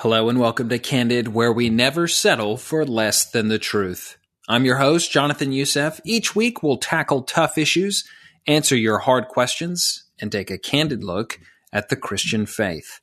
Hello and welcome to Candid, where we never settle for less than the truth. I'm your host, Jonathan Youssef. Each week we'll tackle tough issues, answer your hard questions, and take a candid look at the Christian faith.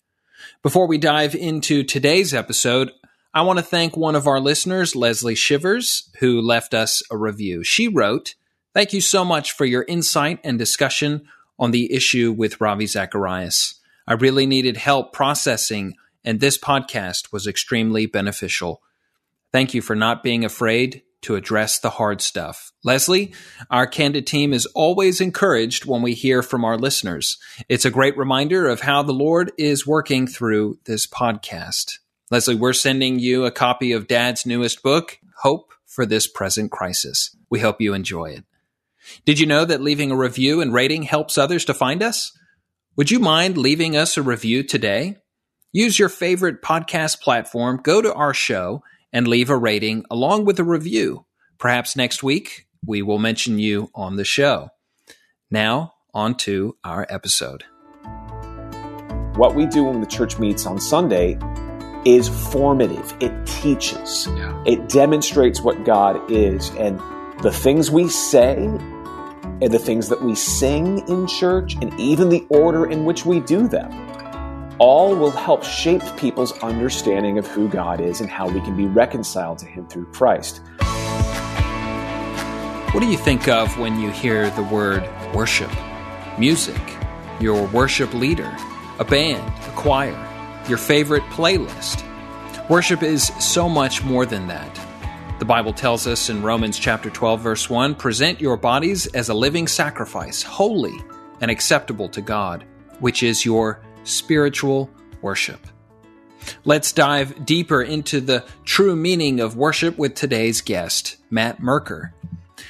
Before we dive into today's episode, I want to thank one of our listeners, Leslie Shivers, who left us a review. She wrote, Thank you so much for your insight and discussion on the issue with Ravi Zacharias. I really needed help processing and this podcast was extremely beneficial. Thank you for not being afraid to address the hard stuff. Leslie, our Candid team is always encouraged when we hear from our listeners. It's a great reminder of how the Lord is working through this podcast. Leslie, we're sending you a copy of Dad's newest book, Hope for This Present Crisis. We hope you enjoy it. Did you know that leaving a review and rating helps others to find us? Would you mind leaving us a review today? Use your favorite podcast platform, go to our show, and leave a rating along with a review. Perhaps next week we will mention you on the show. Now, on to our episode. What we do when the church meets on Sunday is formative. It teaches, yeah. it demonstrates what God is. And the things we say and the things that we sing in church, and even the order in which we do them all will help shape people's understanding of who God is and how we can be reconciled to Him through Christ. What do you think of when you hear the word worship, music, your worship leader, a band, a choir, your favorite playlist? Worship is so much more than that. The Bible tells us in Romans chapter 12 verse 1, present your bodies as a living sacrifice, holy and acceptable to God, which is your spiritual worship. Let's dive deeper into the true meaning of worship with today's guest, Matt Merker.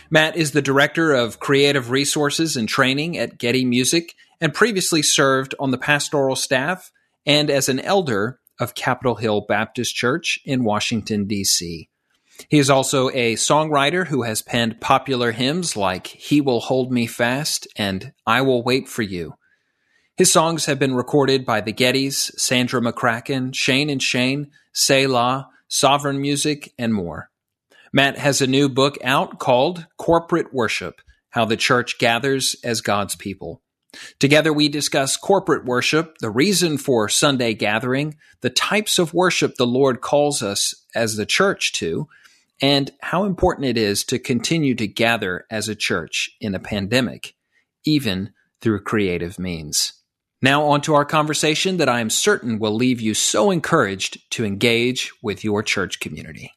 Matt is the Director of Creative Resources and Training at Getty Music and previously served on the pastoral staff and as an elder of Capitol Hill Baptist Church in Washington, D.C. He is also a songwriter who has penned popular hymns like He Will Hold Me Fast and I Will Wait for You. His songs have been recorded by the Gettys, Sandra McCracken, Shane and Shane, Selah, Sovereign Music, and more. Matt has a new book out called Corporate Worship How the Church Gathers as God's People. Together, we discuss corporate worship, the reason for Sunday gathering, the types of worship the Lord calls us as the church to, and how important it is to continue to gather as a church in a pandemic, even through creative means. Now, on to our conversation that I am certain will leave you so encouraged to engage with your church community.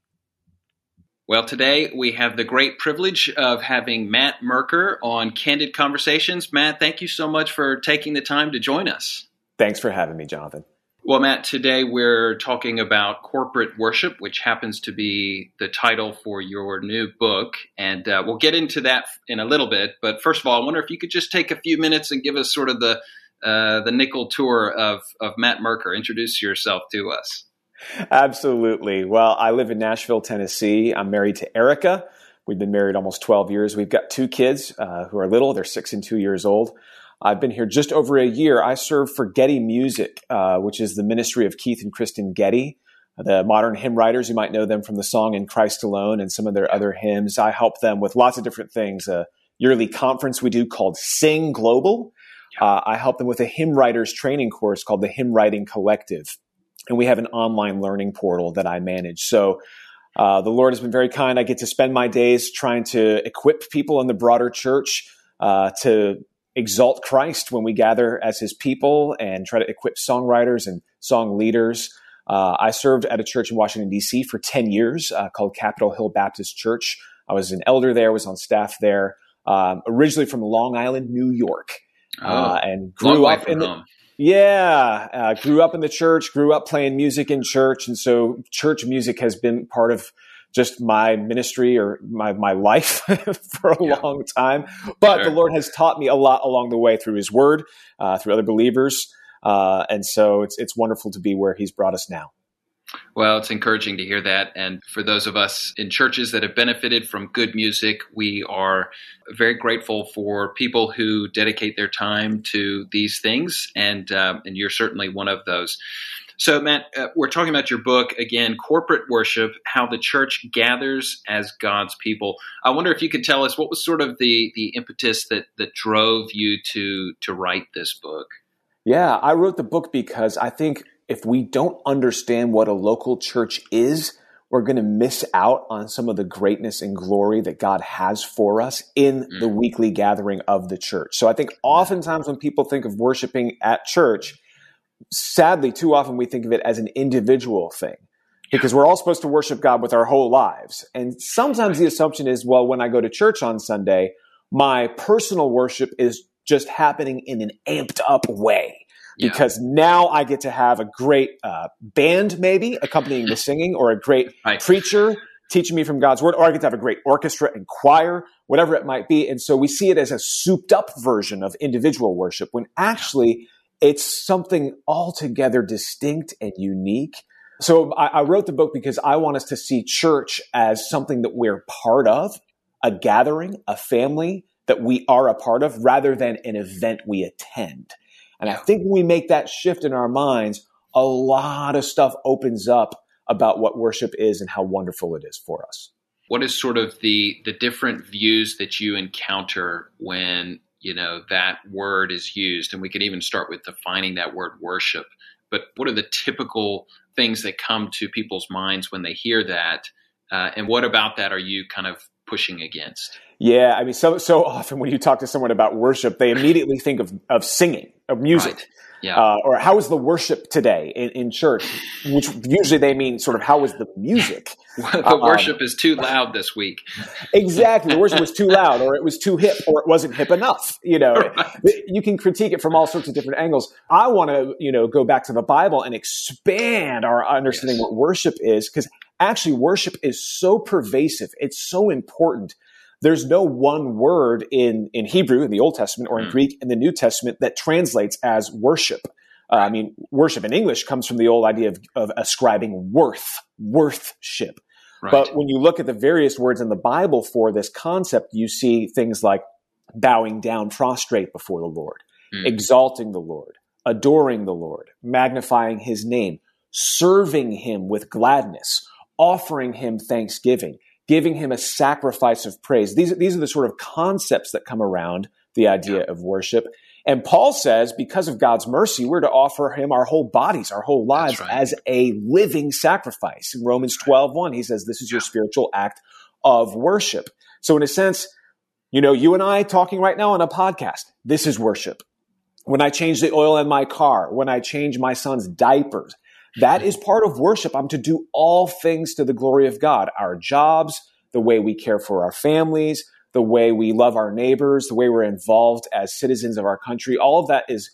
Well, today we have the great privilege of having Matt Merker on Candid Conversations. Matt, thank you so much for taking the time to join us. Thanks for having me, Jonathan. Well, Matt, today we're talking about corporate worship, which happens to be the title for your new book. And uh, we'll get into that in a little bit. But first of all, I wonder if you could just take a few minutes and give us sort of the uh, the nickel tour of, of Matt Merker. Introduce yourself to us. Absolutely. Well, I live in Nashville, Tennessee. I'm married to Erica. We've been married almost 12 years. We've got two kids uh, who are little, they're six and two years old. I've been here just over a year. I serve for Getty Music, uh, which is the ministry of Keith and Kristyn Getty, the modern hymn writers. You might know them from the song In Christ Alone and some of their other hymns. I help them with lots of different things. A yearly conference we do called Sing Global, uh, I help them with a hymn writers training course called the Hymn Writing Collective. And we have an online learning portal that I manage. So uh, the Lord has been very kind. I get to spend my days trying to equip people in the broader church uh, to exalt Christ when we gather as his people and try to equip songwriters and song leaders. Uh, I served at a church in Washington, D.C. for 10 years uh, called Capitol Hill Baptist Church. I was an elder there, was on staff there, um, originally from Long Island, New York uh, oh, and grew up in the, yeah, uh, grew up in the church, grew up playing music in church, and so church music has been part of just my ministry or my my life for a yeah. long time. But sure. the Lord has taught me a lot along the way through His Word, uh, through other believers, uh, and so it's it's wonderful to be where He's brought us now. Well, it's encouraging to hear that. And for those of us in churches that have benefited from good music, we are very grateful for people who dedicate their time to these things. And, uh, and you're certainly one of those. So, Matt, uh, we're talking about your book again, Corporate Worship How the Church Gathers as God's People. I wonder if you could tell us what was sort of the, the impetus that, that drove you to, to write this book? Yeah, I wrote the book because I think if we don't understand what a local church is, we're going to miss out on some of the greatness and glory that God has for us in mm. the weekly gathering of the church. So I think oftentimes when people think of worshiping at church, sadly, too often we think of it as an individual thing because we're all supposed to worship God with our whole lives. And sometimes the assumption is, well, when I go to church on Sunday, my personal worship is just happening in an amped up way. Because yeah. now I get to have a great uh, band, maybe accompanying the singing, or a great right. preacher teaching me from God's word, or I get to have a great orchestra and choir, whatever it might be. And so we see it as a souped up version of individual worship when actually it's something altogether distinct and unique. So I, I, wrote the book because I want us to see church as something that we're part of, a gathering, a family that we are a part of, rather than an event we attend. And I think when we make that shift in our minds, a lot of stuff opens up about what worship is and how wonderful it is for us. What is sort of the the different views that you encounter when you know that word is used? And we could even start with defining that word worship. But what are the typical things that come to people's minds when they hear that? Uh, and what about that are you kind of pushing against? Yeah i mean so so often when you talk to someone about worship they immediately think of of singing of music right. Yeah. Uh, or how was the worship today in, in, church? Which usually they mean sort of how was the music? the um, worship is too loud this week. exactly. The worship was too loud or it was too hip or it wasn't hip enough. You know, right. you can critique it from all sorts of different angles. I want to, you know, go back to the Bible and expand our understanding yes. what worship is because actually worship is so pervasive. It's so important there's no one word in, in Hebrew in the Old Testament or in mm. Greek in the New Testament that translates as worship. Uh, I mean, worship in English comes from the old idea of, of ascribing worth, worthship. Right. But when you look at the various words in the Bible for this concept, you see things like bowing down prostrate before the Lord, mm. exalting the Lord, adoring the Lord, magnifying his name, serving him with gladness, offering him thanksgiving, giving him a sacrifice of praise. These, these are the sort of concepts that come around the idea of worship. And Paul says, because of God's mercy, we're to offer him our whole bodies, our whole lives right. as a living sacrifice. In Romans 12, 1, he says, this is your spiritual act of worship. So in a sense, you know, you and I talking right now on a podcast, this is worship. When I change the oil in my car, when I change my son's diapers, that is part of worship. I'm to do all things to the glory of God. Our jobs, the way we care for our families, the way we love our neighbors, the way we're involved as citizens of our country. All of that is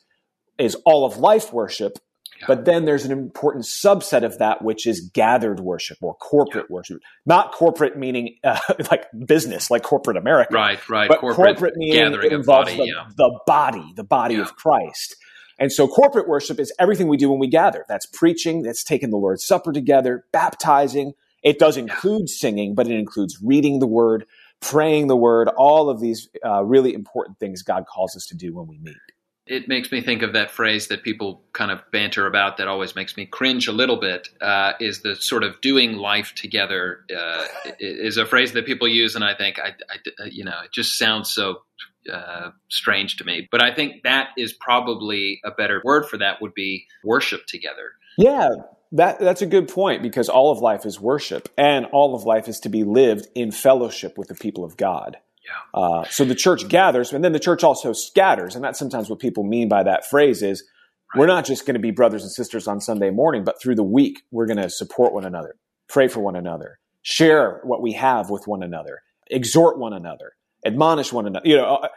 is all of life worship. Yeah. But then there's an important subset of that, which is gathered worship or corporate yeah. worship. Not corporate meaning uh, like business, like corporate America. Right, right. But corporate, corporate meaning it involves body, the, yeah. the, body, the body of Christ. And so corporate worship is everything we do when we gather. That's preaching, that's taking the Lord's Supper together, baptizing. It does include singing, but it includes reading the word, praying the word, all of these uh, really important things God calls us to do when we meet. It makes me think of that phrase that people kind of banter about that always makes me cringe a little bit. Uh, is the sort of doing life together uh, is a phrase that people use, and I think I, I you know, it just sounds so uh, strange to me. But I think that is probably a better word for that would be worship together. Yeah, that that's a good point because all of life is worship, and all of life is to be lived in fellowship with the people of God. Yeah. Uh, so the church gathers, and then the church also scatters, and that's sometimes what people mean by that phrase is right. we're not just going to be brothers and sisters on Sunday morning, but through the week we're going to support one another, pray for one another, share what we have with one another, exhort one another admonish one another, you know, uh,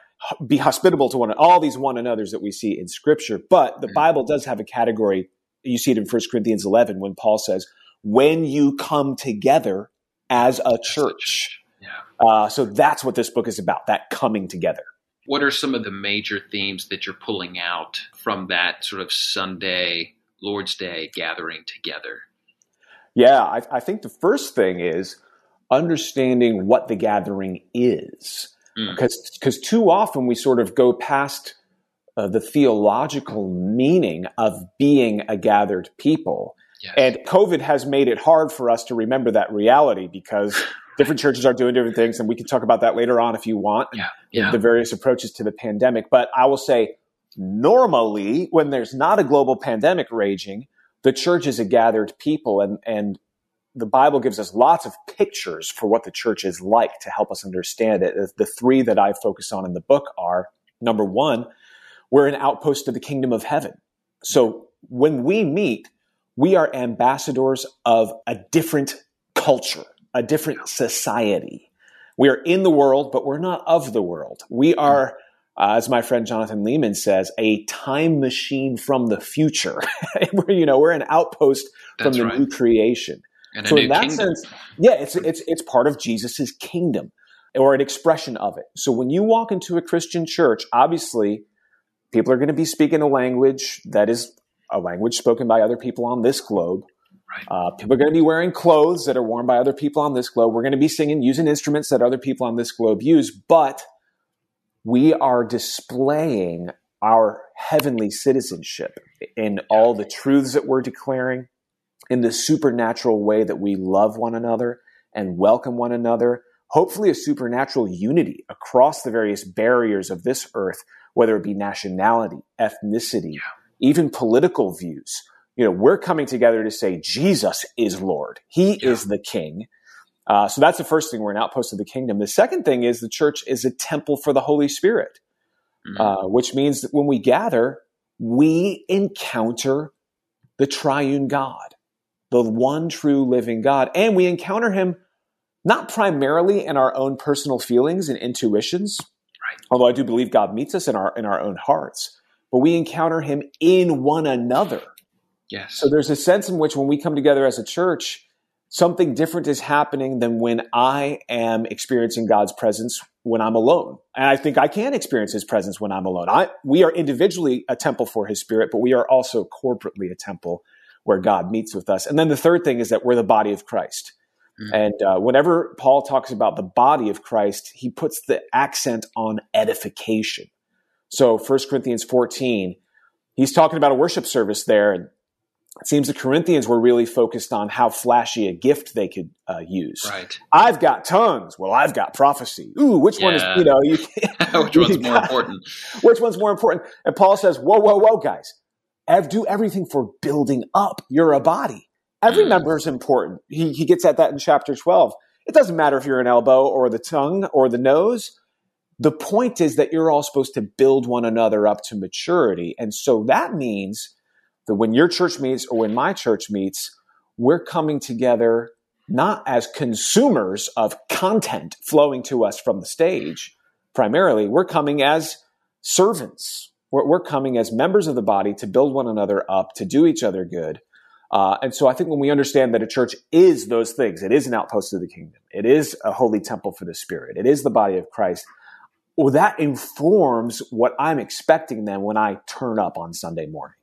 be hospitable to one another, all these one another's that we see in scripture. But the mm-hmm. Bible does have a category. You see it in 1 Corinthians 11 when Paul says, when you come together as a church. Yeah. Uh, so that's what this book is about, that coming together. What are some of the major themes that you're pulling out from that sort of Sunday, Lord's Day gathering together? Yeah, I, I think the first thing is understanding what the gathering is. Mm. Because because too often we sort of go past uh, the theological meaning of being a gathered people. Yes. And COVID has made it hard for us to remember that reality because different churches are doing different things, and we can talk about that later on if you want. Yeah, yeah. The various approaches to the pandemic. But I will say, normally, when there's not a global pandemic raging, the church is a gathered people, and and the Bible gives us lots of pictures for what the church is like to help us understand it. The three that I focus on in the book are number one, we're an outpost of the kingdom of heaven. So when we meet, we are ambassadors of a different culture, a different society. We are in the world, but we're not of the world. We are, uh, as my friend Jonathan Leeman says, a time machine from the future. you know, we're an outpost That's from the right. new creation. And so in that kingdom. sense, yeah, it's it's it's part of Jesus's kingdom or an expression of it. So when you walk into a Christian church, obviously people are going to be speaking a language that is a language spoken by other people on this globe. Right. Uh, people are going to be wearing clothes that are worn by other people on this globe. We're going to be singing, using instruments that other people on this globe use, but we are displaying our heavenly citizenship in all the truths that we're declaring, in the supernatural way that we love one another and welcome one another, hopefully a supernatural unity across the various barriers of this earth, whether it be nationality, ethnicity, yeah. even political views. You know, we're coming together to say Jesus is Lord. He yeah. is the King. Uh, so that's the first thing. We're an outpost of the kingdom. The second thing is the church is a temple for the Holy Spirit, mm-hmm. uh, which means that when we gather, we encounter the triune God the one true living God. And we encounter him not primarily in our own personal feelings and intuitions, right. although I do believe God meets us in our in our own hearts, but we encounter him in one another. Yes. So there's a sense in which when we come together as a church, something different is happening than when I am experiencing God's presence when I'm alone. And I think I can experience his presence when I'm alone. I, we are individually a temple for his spirit, but we are also corporately a temple where God meets with us. And then the third thing is that we're the body of Christ. Mm-hmm. And uh, whenever Paul talks about the body of Christ, he puts the accent on edification. So 1 Corinthians 14, he's talking about a worship service there. And it seems the Corinthians were really focused on how flashy a gift they could uh, use. Right. I've got tongues. Well, I've got prophecy. Ooh, which yeah. one is, you know, you, which one's more important? Which one's more important? And Paul says, whoa, whoa, whoa, guys do everything for building up. You're a body. Every mm. member is important. He, he gets at that in chapter 12. It doesn't matter if you're an elbow or the tongue or the nose. The point is that you're all supposed to build one another up to maturity. And so that means that when your church meets or when my church meets, we're coming together not as consumers of content flowing to us from the stage, primarily, we're coming as servants we're, we're coming as members of the body to build one another up, to do each other good. Uh, and so I think when we understand that a church is those things, it is an outpost of the kingdom, it is a holy temple for the Spirit, it is the body of Christ. Well, that informs what I'm expecting then when I turn up on Sunday morning.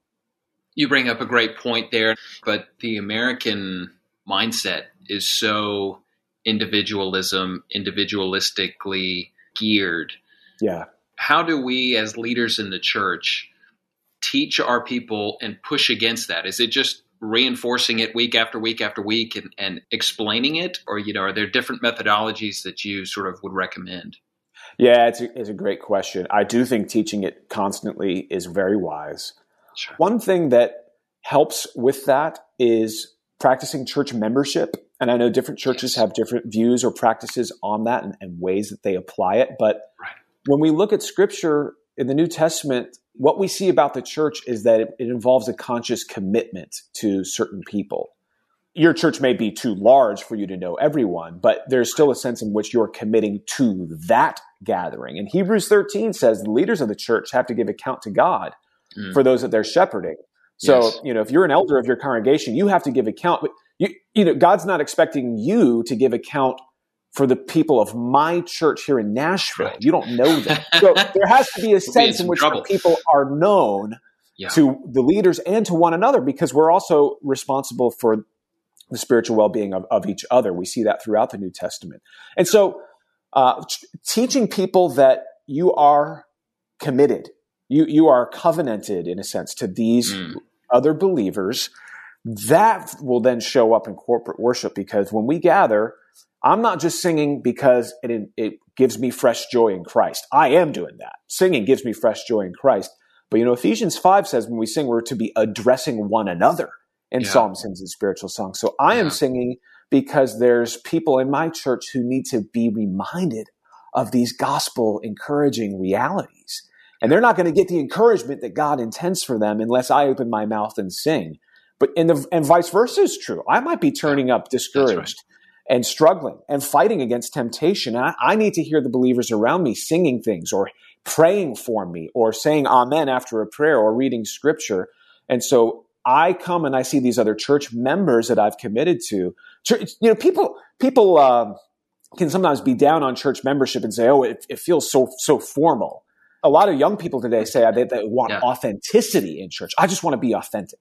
You bring up a great point there, but the American mindset is so individualism, individualistically geared. Yeah how do we as leaders in the church teach our people and push against that? Is it just reinforcing it week after week after week and, and explaining it? Or, you know, are there different methodologies that you sort of would recommend? Yeah, it's a, it's a great question. I do think teaching it constantly is very wise. Sure. One thing that helps with that is practicing church membership. And I know different churches yes. have different views or practices on that and, and, ways that they apply it. But right when we look at scripture in the New Testament, what we see about the church is that it, involves a conscious commitment to certain people. Your church may be too large for you to know everyone, but there's still a sense in which you're committing to that gathering. And Hebrews 13 says the leaders of the church have to give account to God mm. for those that they're shepherding. So, yes. you know, if you're an elder of your congregation, you have to give account. But you, you know, God's not expecting you to give account for the people of my church here in Nashville. Right. You don't know them. So there has to be a sense in, in which people are known yeah. to the leaders and to one another because we're also responsible for the spiritual well-being of, of each other. We see that throughout the New Testament. And so uh, t- teaching people that you are committed, You you are covenanted in a sense to these mm. other believers. That will then show up in corporate worship because when we gather, I'm not just singing because it, it gives me fresh joy in Christ. I am doing that. Singing gives me fresh joy in Christ. But you know, Ephesians 5 says when we sing, we're to be addressing one another in yeah. psalms, hymns, and spiritual songs. So I am singing because there's people in my church who need to be reminded of these gospel encouraging realities. And they're not going to get the encouragement that God intends for them unless I open my mouth and sing. But and the and vice versa is true. I might be turning up discouraged. And struggling and fighting against temptation. And I, I need to hear the believers around me singing things or praying for me or saying amen after a prayer or reading scripture. And so I come and I see these other church members that I've committed to. You know, people, people, uh, can sometimes be down on church membership and say, "Oh, it, it feels so so formal." A lot of young people today say they, they want yeah. authenticity in church. I just want to be authentic.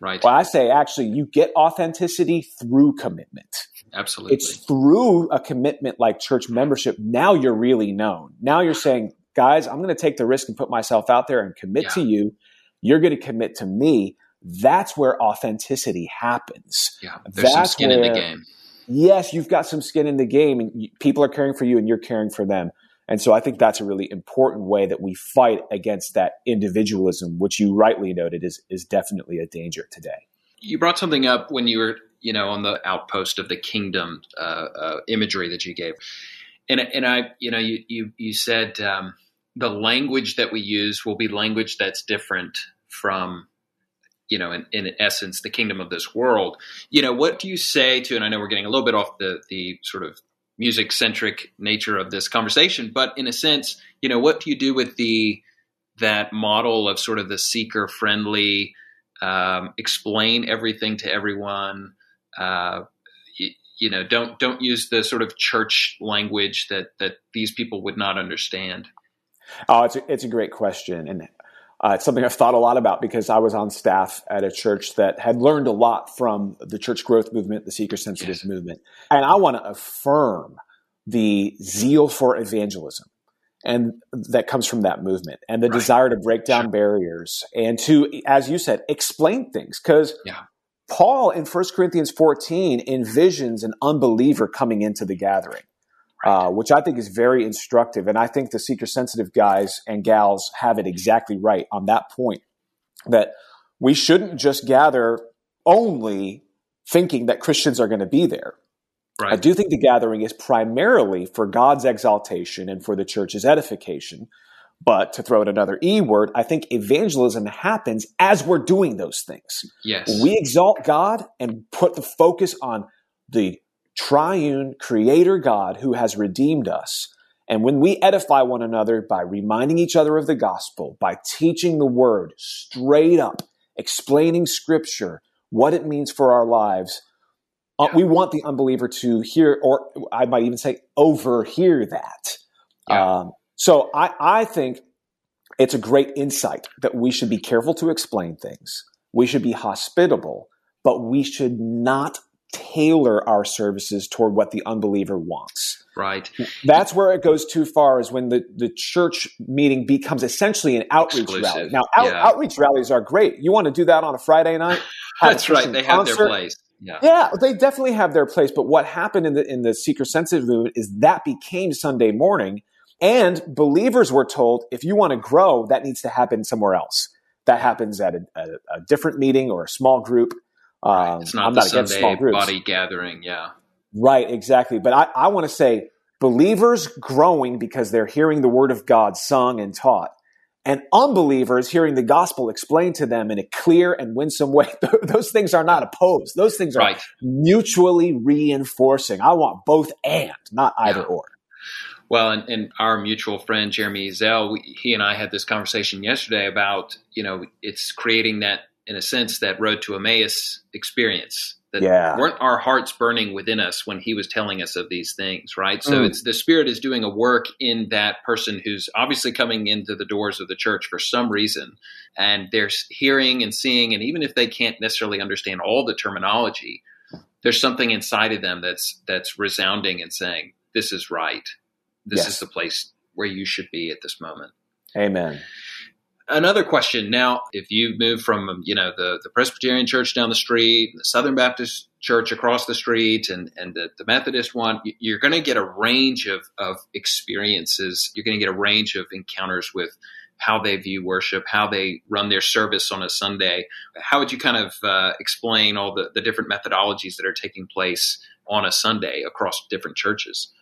Right. Well, I say actually, you get authenticity through commitment. Absolutely. It's through a commitment like church membership. Now you're really known. Now you're saying, guys, I'm going to take the risk and put myself out there and commit yeah. to you. You're going to commit to me. That's where authenticity happens. Yeah, there's That's some skin where, in the game. Yes, you've got some skin in the game, and people are caring for you, and you're caring for them. And so I think that's a really important way that we fight against that individualism, which you rightly noted is is definitely a danger today. You brought something up when you were, you know, on the outpost of the kingdom uh, uh, imagery that you gave, and and I, you know, you you you said um, the language that we use will be language that's different from you know, in, in, essence, the kingdom of this world. You know, what do you say to, and I know we're getting a little bit off the, the sort of music centric nature of this conversation, but in a sense, you know, what do you do with the, that model of sort of the seeker friendly, um, explain everything to everyone, uh, you, you know, don't, don't use the sort of church language that, that these people would not understand. Oh, it's a, it's a great question. And uh, it's something I've thought a lot about because I was on staff at a church that had learned a lot from the church growth movement, the seeker sensitive yes. movement. And I want to affirm the zeal for evangelism and that comes from that movement and the right. desire to break down sure. barriers and to, as you said, explain things. Because yeah. Paul in 1 Corinthians 14 envisions an unbeliever coming into the gathering uh, which I think is very instructive. And I think the seeker sensitive guys and gals have it exactly right on that point that we shouldn't just gather only thinking that Christians are going to be there. Right. I do think the gathering is primarily for God's exaltation and for the church's edification. But to throw in another E word, I think evangelism happens as we're doing those things. Yes. We exalt God and put the focus on the triune creator God who has redeemed us. And when we edify one another by reminding each other of the gospel, by teaching the word straight up, explaining scripture, what it means for our lives, uh, yeah. we want the unbeliever to hear, or I might even say overhear that. Yeah. Um, so I, I think it's a great insight that we should be careful to explain things. We should be hospitable, but we should not tailor our services toward what the unbeliever wants. Right. That's where it goes too far is when the, the church meeting becomes essentially an outreach Exclusive. rally. Now, out, yeah. outreach rallies are great. You want to do that on a Friday night? That's right. They have their place. Yeah. yeah, they definitely have their place. But what happened in the in the seeker sensitive movement is that became Sunday morning, and believers were told if you want to grow, that needs to happen somewhere else. That happens at a, a, a different meeting or a small group. Right. Um, it's not I'm the not Sunday body gathering. Yeah. Right. Exactly. But I, I want to say believers growing because they're hearing the word of God sung and taught and unbelievers hearing the gospel explained to them in a clear and winsome way. Those things are not opposed. Those things are right. mutually reinforcing. I want both and, not either yeah. or. Well, and, and, our mutual friend Jeremy Zell, we, he and I had this conversation yesterday about you know it's creating that in a sense, that road to Emmaus experience. That yeah. weren't our hearts burning within us when he was telling us of these things, right? So mm. it's the Spirit is doing a work in that person who's obviously coming into the doors of the church for some reason, and they're hearing and seeing, and even if they can't necessarily understand all the terminology, there's something inside of them that's that's resounding and saying, "This is right. This yes. is the place where you should be at this moment." Amen. Another question now, if you move from, you know, the, the Presbyterian church down the street, the Southern Baptist church across the street and, and the, the Methodist one, you're going to get a range of, of experiences. You're going to get a range of encounters with how they view worship, how they run their service on a Sunday. How would you kind of uh, explain all the, the different methodologies that are taking place on a Sunday across different churches?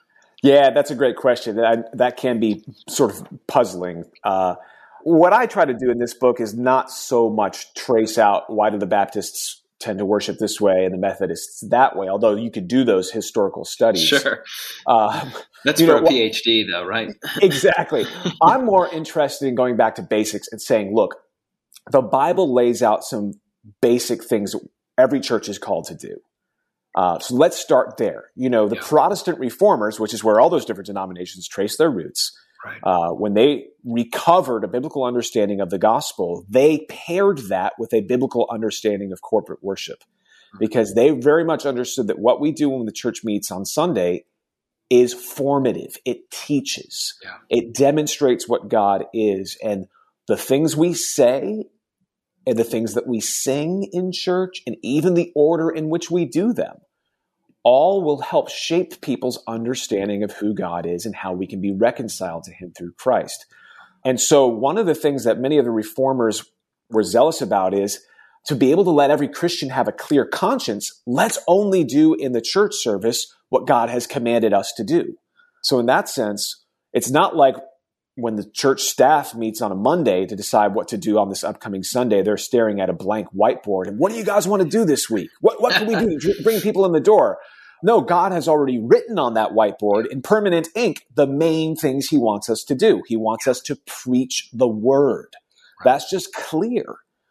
Yeah, that's a great question. That, that can be sort of puzzling. Uh, what I try to do in this book is not so much trace out why do the Baptists tend to worship this way and the Methodists that way, although you could do those historical studies. Sure. Uh, That's for know, a PhD, though, right? exactly. I'm more interested in going back to basics and saying, look, the Bible lays out some basic things every church is called to do. Uh, so let's start there. You know, the yeah. Protestant reformers, which is where all those different denominations trace their roots, right. uh, when they recovered a biblical understanding of the gospel, they paired that with a biblical understanding of corporate worship mm-hmm. because they very much understood that what we do when the church meets on Sunday is formative. It teaches, yeah. it demonstrates what God is. And the things we say and the things that we sing in church and even the order in which we do them all will help shape people's understanding of who God is and how we can be reconciled to him through Christ. And so one of the things that many of the reformers were zealous about is to be able to let every Christian have a clear conscience, let's only do in the church service what God has commanded us to do. So in that sense, it's not like when the church staff meets on a Monday to decide what to do on this upcoming Sunday, they're staring at a blank whiteboard. And what do you guys want to do this week? What, what can we do to bring people in the door? No, God has already written on that whiteboard in permanent ink the main things he wants us to do. He wants us to preach the word. That's just clear.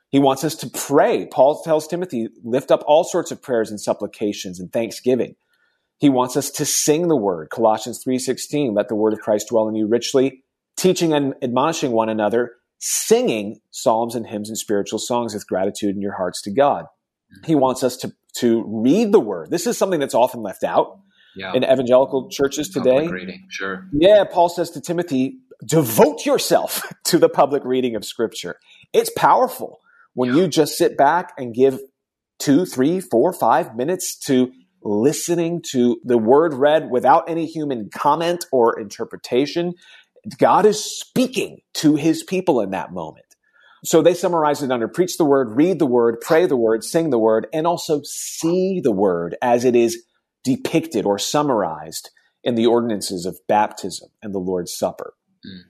He wants us to pray. Paul tells Timothy, lift up all sorts of prayers and supplications and thanksgiving. He wants us to sing the word. Colossians 3:16, let the word of Christ dwell in you richly, teaching and admonishing one another, singing psalms and hymns and spiritual songs with gratitude in your hearts to God. He wants us to, to read the word. This is something that's often left out yeah. in evangelical churches today. Public reading, sure. Yeah, Paul says to Timothy, devote yourself to the public reading of scripture. It's powerful when yeah. you just sit back and give two, three, four, five minutes to listening to the word read without any human comment or interpretation. God is speaking to his people in that moment. So they summarize it under preach the word, read the word, pray the word, sing the word, and also see the word as it is depicted or summarized in the ordinances of baptism and the Lord's Supper. Mm.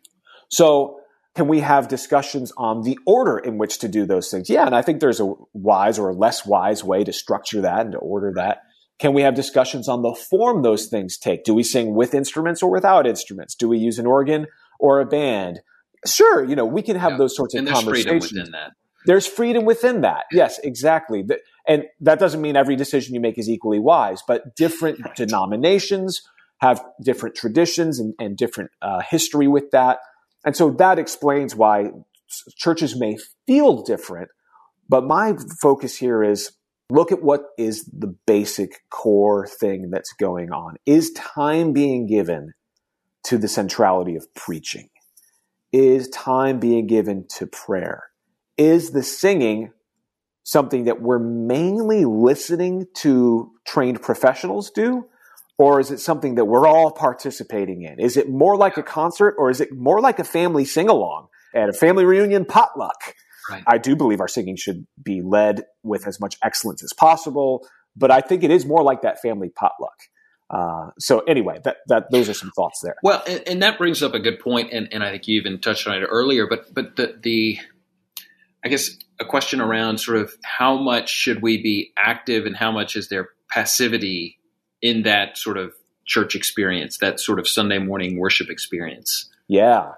So can we have discussions on the order in which to do those things? Yeah, and I think there's a wise or a less wise way to structure that and to order that. Can we have discussions on the form those things take? Do we sing with instruments or without instruments? Do we use an organ or a band? Sure, you know, we can have yeah. those sorts of and there's conversations. Freedom within that. There's freedom within that. Yes, exactly. And that doesn't mean every decision you make is equally wise, but different denominations have different traditions and, and different uh, history with that. And so that explains why churches may feel different. But my focus here is look at what is the basic core thing that's going on. Is time being given to the centrality of preaching? Is time being given to prayer? Is the singing something that we're mainly listening to trained professionals do? Or is it something that we're all participating in? Is it more like a concert or is it more like a family sing along at a family reunion potluck? Right. I do believe our singing should be led with as much excellence as possible, but I think it is more like that family potluck. Uh, so anyway, that, that those are some thoughts there. Well, and, and, that brings up a good point, and, and I think you even touched on it earlier. But but the, the I guess a question around sort of how much should we be active, and how much is there passivity in that sort of church experience, that sort of Sunday morning worship experience? Yeah,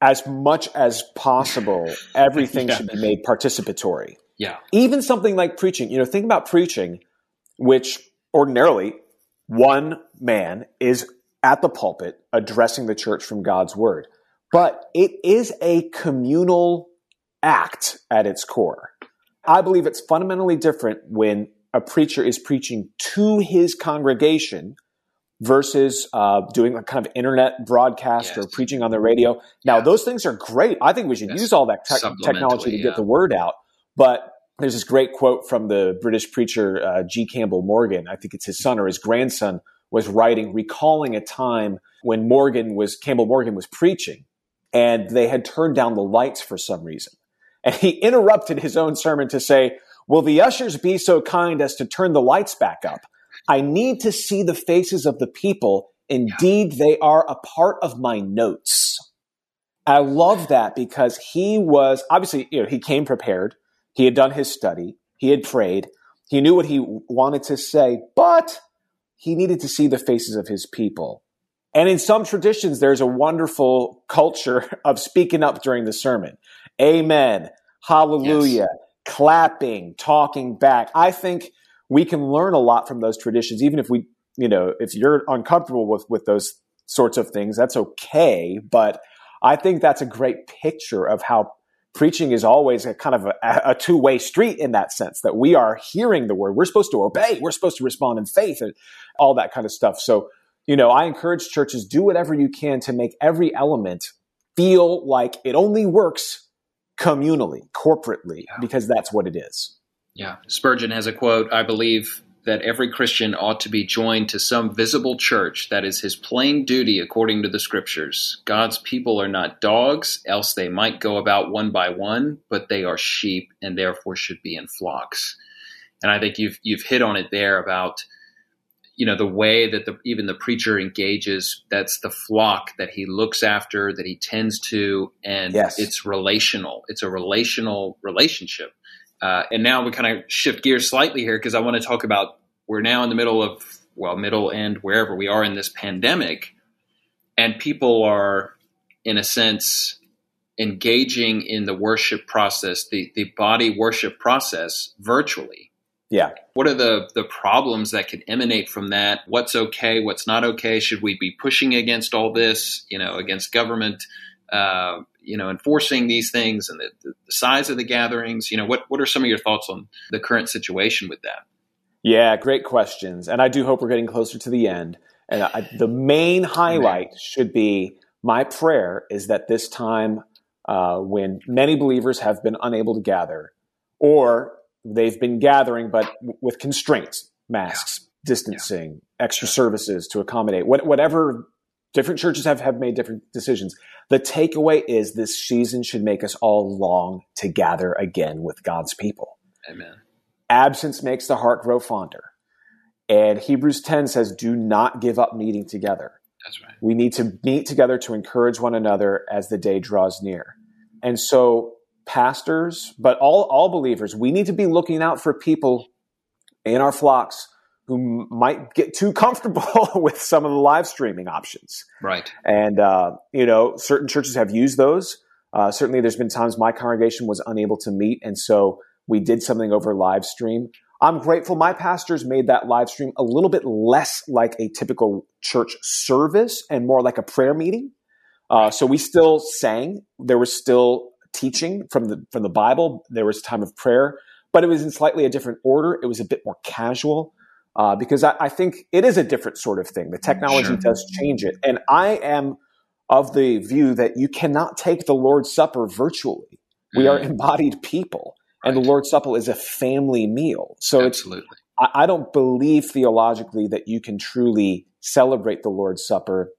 as much as possible, everything yeah. should be made participatory. Yeah, even something like preaching. You know, think about preaching, which ordinarily one man is at the pulpit addressing the church from God's word. But it is a communal act at its core. I believe it's fundamentally different when a preacher is preaching to his congregation versus uh, doing a kind of internet broadcast yes. or preaching on the radio. Now, yeah. those things are great. I think we should yes. use all that te- technology to get yeah. the word out. But there's this great quote from the British preacher uh, G. Campbell Morgan. I think it's his son or his grandson was writing, recalling a time when Morgan was Campbell Morgan was preaching, and they had turned down the lights for some reason, and he interrupted his own sermon to say, "Will the ushers be so kind as to turn the lights back up? I need to see the faces of the people. Indeed, they are a part of my notes." I love that because he was obviously, you know, he came prepared he had done his study, he had prayed, he knew what he wanted to say, but he needed to see the faces of his people. And in some traditions, there's a wonderful culture of speaking up during the sermon. Amen. Hallelujah. Yes. Clapping, talking back. I think we can learn a lot from those traditions, even if we, you know, if you're uncomfortable with, with those sorts of things, that's okay. But I think that's a great picture of how preaching is always a kind of a, a two way street in that sense that we are hearing the word. We're supposed to obey. We're supposed to respond in faith and all that kind of stuff. So, you know, I encourage churches do whatever you can to make every element feel like it only works communally, corporately, because that's what it is. Yeah. Spurgeon has a quote, I believe that every Christian ought to be joined to some visible church. That is his plain duty according to the scriptures. God's people are not dogs, else they might go about one by one, but they are sheep and therefore should be in flocks. And I think you've you've hit on it there about you know the way that the even the preacher engages that's the flock that he looks after that he tends to and yes. it's relational it's a relational relationship uh, and now we kind of shift gears slightly here because I want to talk about we're now in the middle of, well, middle and wherever we are in this pandemic, and people are, in a sense, engaging in the worship process, the, the body worship process virtually. Yeah. What are the, the problems that could emanate from that? What's okay? What's not okay? Should we be pushing against all this, you know, against government? Uh, you know, enforcing these things and the, the, size of the gatherings? You know, what, what are some of your thoughts on the current situation with that? Yeah, great questions. And I do hope we're getting closer to the end. And I, the main highlight Amen. should be my prayer is that this time, uh, when many believers have been unable to gather, or they've been gathering but w- with constraints, masks, yeah. distancing, yeah. extra services to accommodate, what, whatever different churches have, have made different decisions. The takeaway is this season should make us all long to gather again with God's people. Amen. Absence makes the heart grow fonder. And Hebrews 10 says, do not give up meeting together. That's right. We need to meet together to encourage one another as the day draws near. And so, pastors, but all, all believers, we need to be looking out for people in our flocks who might get too comfortable with some of the live streaming options. Right. And, uh, you know, certain churches have used those. Uh, certainly, there's been times my congregation was unable to meet. And so we did something over live stream. I'm grateful my pastors made that live stream a little bit less like a typical church service and more like a prayer meeting. Uh, so we still sang. There was still teaching from the from the Bible. There was time of prayer, but it was in slightly a different order. It was a bit more casual uh, because I, I, think it is a different sort of thing. The technology sure. does change it, and I am of the view that you cannot take the Lord's Supper virtually. We mm. are embodied people, right. and the Lord's Supper is a family meal. So Absolutely. I, I don't believe theologically that you can truly celebrate the Lord's Supper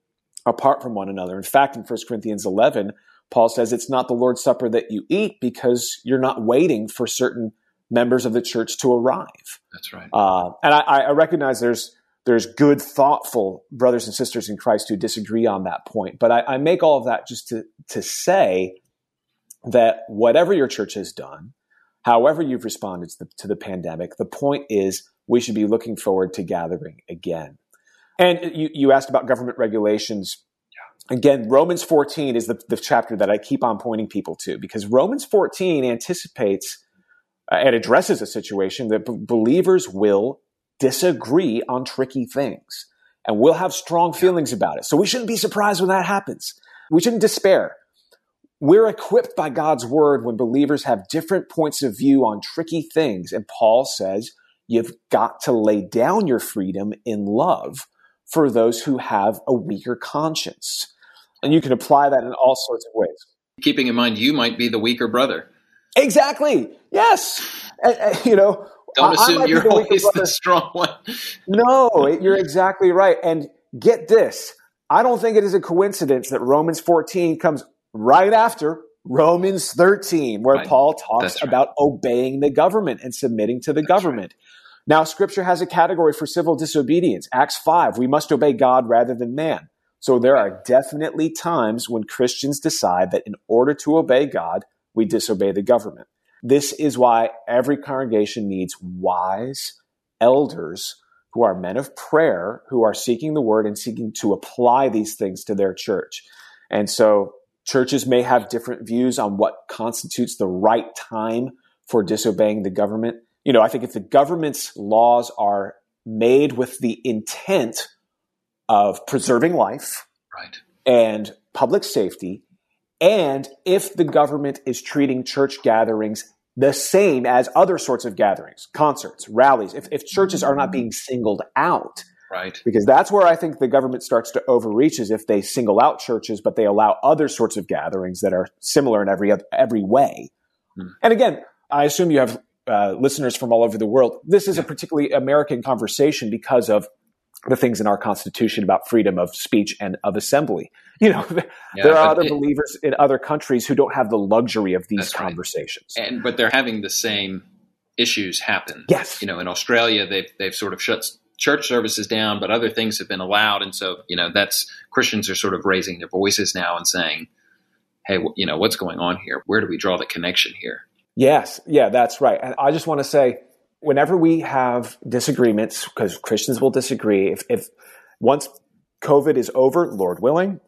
apart from one another. In fact, in 1 Corinthians 11, Paul says it's not the Lord's Supper that you eat because you're not waiting for certain members of the church to arrive. That's right. Uh, and I, I, recognize there's there's good, thoughtful brothers and sisters in Christ who disagree on that point. But I, I make all of that just to to say that whatever your church has done, however you've responded to the, to the pandemic, the point is we should be looking forward to gathering again. And you, you asked about government regulations. Again, Romans 14 is the, the chapter that I keep on pointing people to because Romans 14 anticipates uh, and addresses a situation that b- believers will disagree on tricky things and will have strong feelings about it. So we shouldn't be surprised when that happens. We shouldn't despair. We're equipped by God's word when believers have different points of view on tricky things. And Paul says, you've got to lay down your freedom in love for those who have a weaker conscience. And you can apply that in all sorts of ways. Keeping in mind, you might be the weaker brother. Exactly. Yes. And, and, you know, don't assume you're always the strong one. no, you're exactly right. And get this. I don't think it is a coincidence that Romans 14 comes right after Romans 13, where right. Paul talks right. about obeying the government and submitting to the That's government. Right. Now, scripture has a category for civil disobedience. Acts 5, we must obey God rather than man. So there are definitely times when Christians decide that in order to obey God, we disobey the government. This is why every congregation needs wise elders who are men of prayer, who are seeking the word and seeking to apply these things to their church. And so churches may have different views on what constitutes the right time for disobeying the government. You know, I think if the government's laws are made with the intent of preserving life right. and public safety, and if the government is treating church gatherings the same as other sorts of gatherings, concerts, rallies, if, if churches are not being singled out, Right. Because that's where I think the government starts to overreach is if they single out churches, but they allow other sorts of gatherings that are similar in every every way. Hmm. And again, I assume you have uh, listeners from all over the world. This is a particularly American conversation because of the things in our Constitution about freedom of speech and of assembly. You know, yeah, there are other it, believers in other countries who don't have the luxury of these conversations. Right. And but they're having the same issues happen. Yes. You know, in Australia, they've they've sort of shut church services down, but other things have been allowed, and so you know that's Christians are sort of raising their voices now and saying, "Hey, you know, what's going on here? Where do we draw the connection here?" Yes, yeah, that's right. And I just want to say whenever we have disagreements, because Christians will disagree, if, if once COVID is over, Lord willing,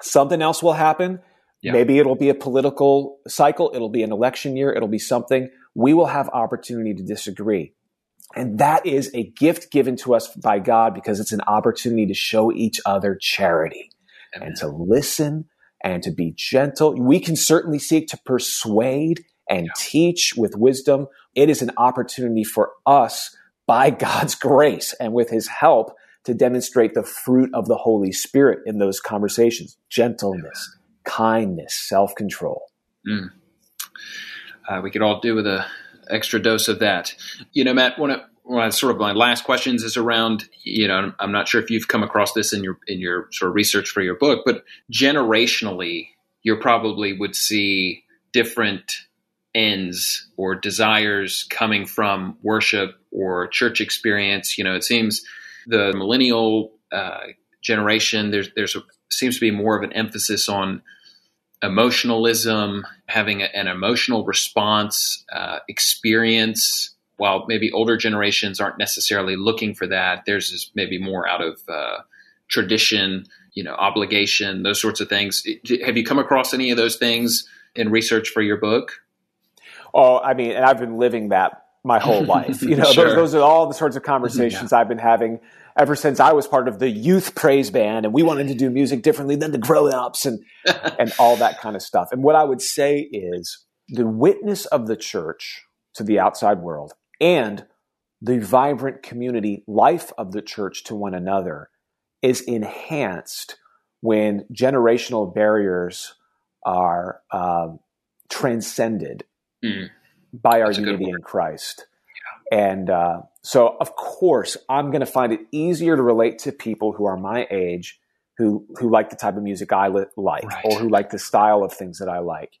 something else will happen. Yeah. Maybe it'll be a political cycle, it'll be an election year, it'll be something. We will have opportunity to disagree. And that is a gift given to us by God because it's an opportunity to show each other charity Amen. and to listen and to be gentle. We can certainly seek to persuade and yeah. teach with wisdom. It is an opportunity for us by God's grace and with his help to demonstrate the fruit of the Holy Spirit in those conversations gentleness, kindness, self control. Mm. Uh, we could all do with a extra dose of that. You know, Matt, one of, one of sort of my last questions is around, you know, I'm not sure if you've come across this in your in your sort of research for your book, but generationally, you probably would see different ends or desires coming from worship or church experience. You know, it seems the millennial uh, generation there's there's a, seems to be more of an emphasis on emotionalism, having a, an emotional response uh, experience. While maybe older generations aren't necessarily looking for that, there's maybe more out of uh, tradition, you know, obligation, those sorts of things. Have you come across any of those things in research for your book? Oh, I mean, and I've been living that my whole life. You know, sure. those, those, are all the sorts of conversations yeah. I've been having ever since I was part of the youth praise band and we wanted to do music differently than the grown-ups and and all that kind of stuff. And what I would say is the witness of the church to the outside world and the vibrant community life of the church to one another is enhanced when generational barriers are um, transcended mm. By our unity in Christ. Yeah. And uh, so, of course, I'm going to find it easier to relate to people who are my age, who who like the type of music I li- like, right. or who like the style of things that I like.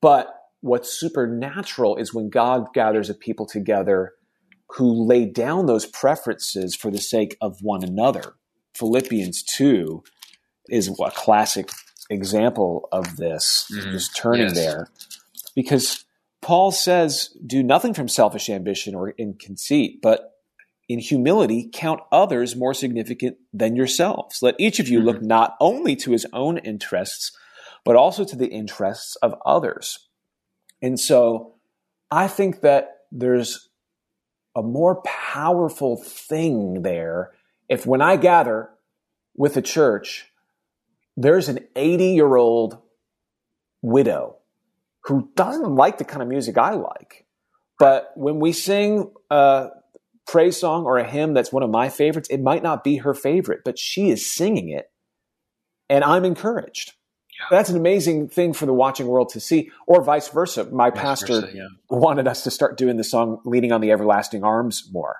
But what's supernatural is when God gathers a people together who lay down those preferences for the sake of one another. Philippians 2 is a classic example of this, mm, just turning yes. there. Because Paul says, do nothing from selfish ambition or in conceit, but in humility count others more significant than yourselves. Let each of you mm-hmm. look not only to his own interests, but also to the interests of others. And so I think that there's a more powerful thing there if when I gather with a church, there's an 80 year old widow who doesn't like the kind of music I like. But when we sing a praise song or a hymn that's one of my favorites, it might not be her favorite, but she is singing it and I'm encouraged. Yeah. That's an amazing thing for the watching world to see, or vice versa. My vice pastor versa, yeah. wanted us to start doing the song "Leaning on the Everlasting Arms" more.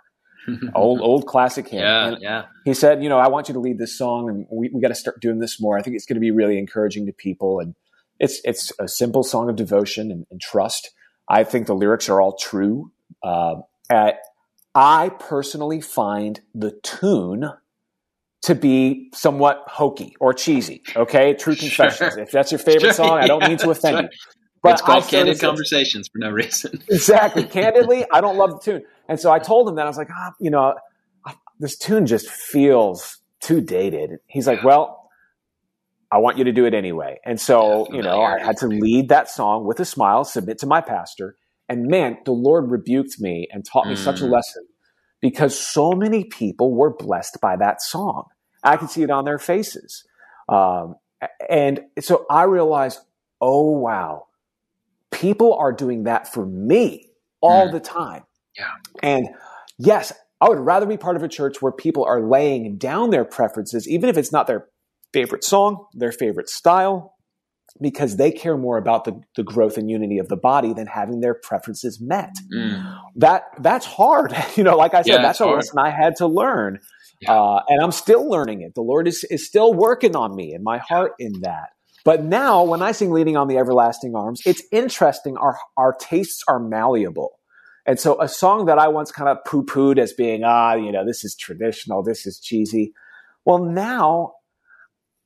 old old classic hymn. Yeah, yeah. He said, you know, I want you to lead this song, and we, we got to start doing this more. I think it's going to be really encouraging to people, and it's it's a simple song of devotion and, and trust. I think the lyrics are all true. Uh, at, I personally find the tune to be somewhat hokey or cheesy. Okay, true confessions. Sure. If that's your favorite sure, song, I don't mean to offend right. you. But it's called candid conversations for no reason. exactly. Candidly, I don't love the tune, and so I told him that I was like, ah, you know, this tune just feels too dated. He's like, well, I want you to do it anyway. And so, you know, I had to lead that song with a smile, submit to my pastor, and man, the Lord rebuked me and taught me mm. such a mm. lesson because so many people were blessed by that song. I could see it on their faces. Um, and so I realized, oh, wow, people are doing that for me all mm. the time. Yeah. And yes, I would rather be part of a church where people are laying down their preferences, even if it's not their favorite song, their favorite style, because they care more about the, the growth and unity of the body than having their preferences met. Mm. That that's hard. you know, like I said, yeah, that's a lesson I had to learn. Yeah. Uh, and I'm still learning it. The Lord is, is still working on me and my heart in that. But now when I sing leaning on the everlasting arms, it's interesting. Our, our tastes are malleable. And so a song that I once kind of poo pooed as being, ah, you know, this is traditional, this is cheesy. Well, now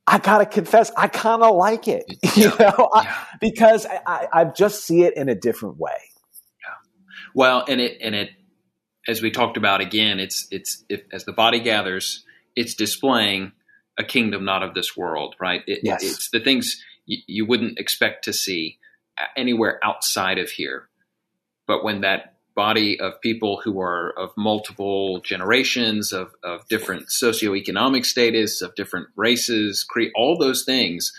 I gotta confess, I kind of like it, you know, yeah. I, because I, I, just see it in a different way. Yeah. Well, and it and it, as we talked about again, it's it's if, as the body gathers, it's displaying a kingdom not of this world, right? It, yes. It's the things you, you wouldn't expect to see anywhere outside of here, but when that body of people who are of multiple generations, of, of different socioeconomic status, of different races, create all those things.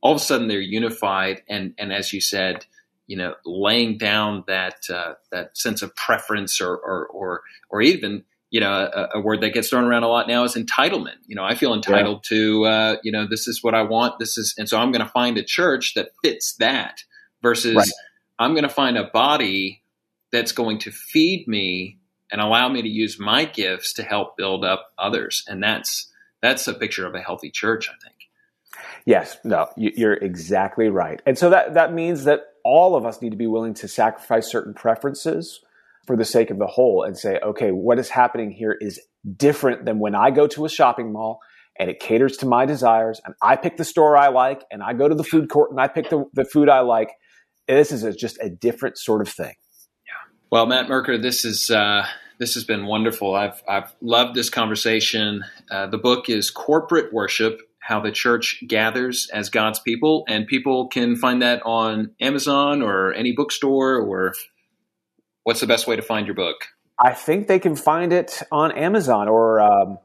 All of a sudden, they're unified, and and as you said, you know, laying down that uh, that sense of preference, or or or, or even you know, a, a, word that gets thrown around a lot now is entitlement. You know, I feel entitled yeah. to, uh, you know, this is what I want. This is, and so I'm going to find a church that fits that versus right. I'm going to find a body that's going to feed me and allow me to use my gifts to help build up others. And that's that's a picture of a healthy church, I think. Yes, no, you're exactly right. And so that that means that all of us need to be willing to sacrifice certain preferences for the sake of the whole and say, okay, what is happening here is different than when I go to a shopping mall and it caters to my desires and I pick the store I like and I go to the food court and I pick the, the food I like. This is a, just a different sort of thing. Well, Matt Merker, this is uh, this has been wonderful. I've I've loved this conversation. Uh, the book is Corporate Worship: How the Church Gathers as God's People, and people can find that on Amazon or any bookstore. Or what's the best way to find your book? I think they can find it on Amazon or um,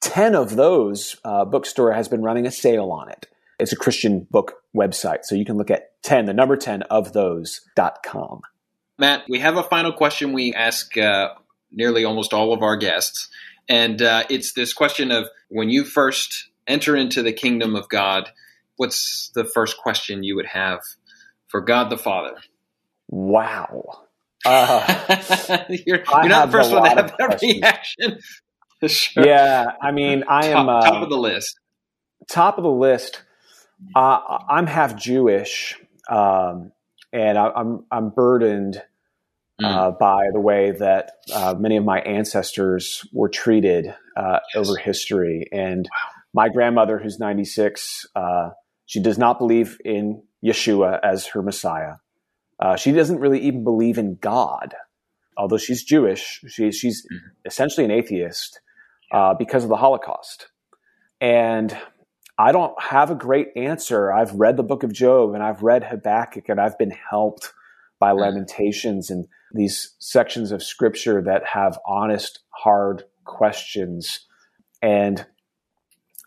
ten of those uh, bookstore has been running a sale on it. It's a Christian book website, so you can look at ten, the number ten of those dot com. Matt, we have a final question we ask uh, nearly almost all of our guests. And uh, it's this question of when you first enter into the kingdom of God, what's the first question you would have for God the Father? Wow. Uh, you're, you're not the first one to have that reaction. sure. Yeah, I mean, I am top, top uh, of the list. Top of the list. Uh, I'm half Jewish. Um, and I, am I'm, I'm burdened mm. uh, by the way that uh, many of my ancestors were treated uh, yes. over history. And wow. my grandmother, who's 96, uh, she does not believe in Yeshua as her Messiah. Uh, she doesn't really even believe in God, although she's Jewish. She, she's mm. essentially an atheist uh, because of the Holocaust. And I don't have a great answer. I've read the book of Job and I've read Habakkuk and I've been helped by hmm. Lamentations and these sections of scripture that have honest, hard questions. And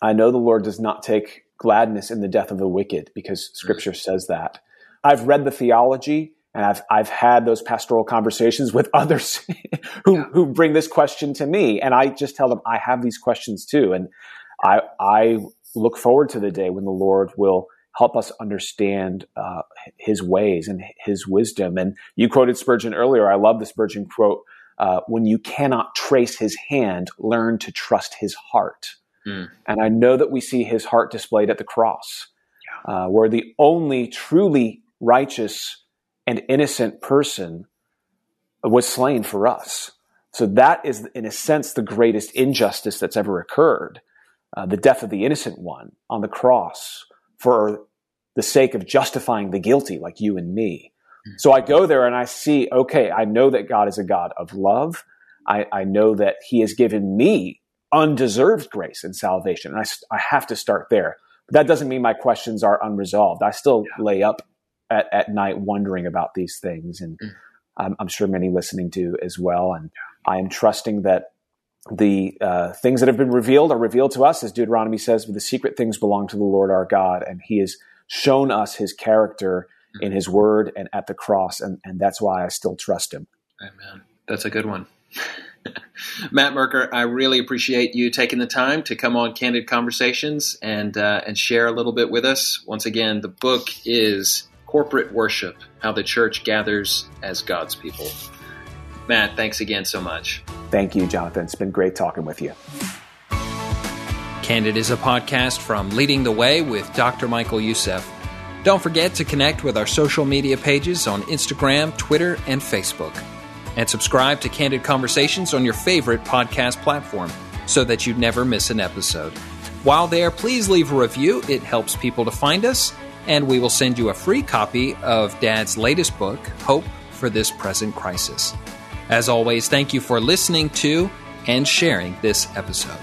I know the Lord does not take gladness in the death of the wicked because hmm. scripture says that. I've read the theology And I've, I've had those pastoral conversations with others who, yeah. who bring this question to me. And I just tell them, I have these questions too. And I, I look forward to the day when the Lord will help us understand uh, his ways and his wisdom. And you quoted Spurgeon earlier. I love the Spurgeon quote uh, when you cannot trace his hand, learn to trust his heart. Mm. And I know that we see his heart displayed at the cross, yeah. uh, where the only truly righteous and innocent person was slain for us. So that is, in a sense, the greatest injustice that's ever occurred. Uh, the death of the innocent one on the cross for the sake of justifying the guilty, like you and me. So I go there and I see, okay, I know that God is a God of love. I, I know that He has given me undeserved grace and salvation. And I, I have to start there. But that doesn't mean my questions are unresolved. I still yeah. lay up at, at night wondering about these things. And mm. I'm, I'm, sure many listening do as well. And I am trusting that the uh, things that have been revealed are revealed to us, as Deuteronomy says, but the secret things belong to the Lord our God. And He has shown us His character in his word and at the cross. And, and that's why I still trust him. Amen. That's a good one. Matt Merker, I really appreciate you taking the time to come on Candid Conversations and uh, and share a little bit with us. Once again, the book is Corporate Worship: How the Church Gathers as God's People. Matt, thanks again so much. Thank you, Jonathan. It's been great talking with you. Candid is a podcast from Leading the Way with Dr. Michael Youssef. Don't forget to connect with our social media pages on Instagram, Twitter, and Facebook. And subscribe to Candid Conversations on your favorite podcast platform so that you never miss an episode. While there, please leave a review. It helps people to find us, and we will send you a free copy of Dad's latest book, Hope for This Present Crisis. As always, thank you for listening to and sharing this episode.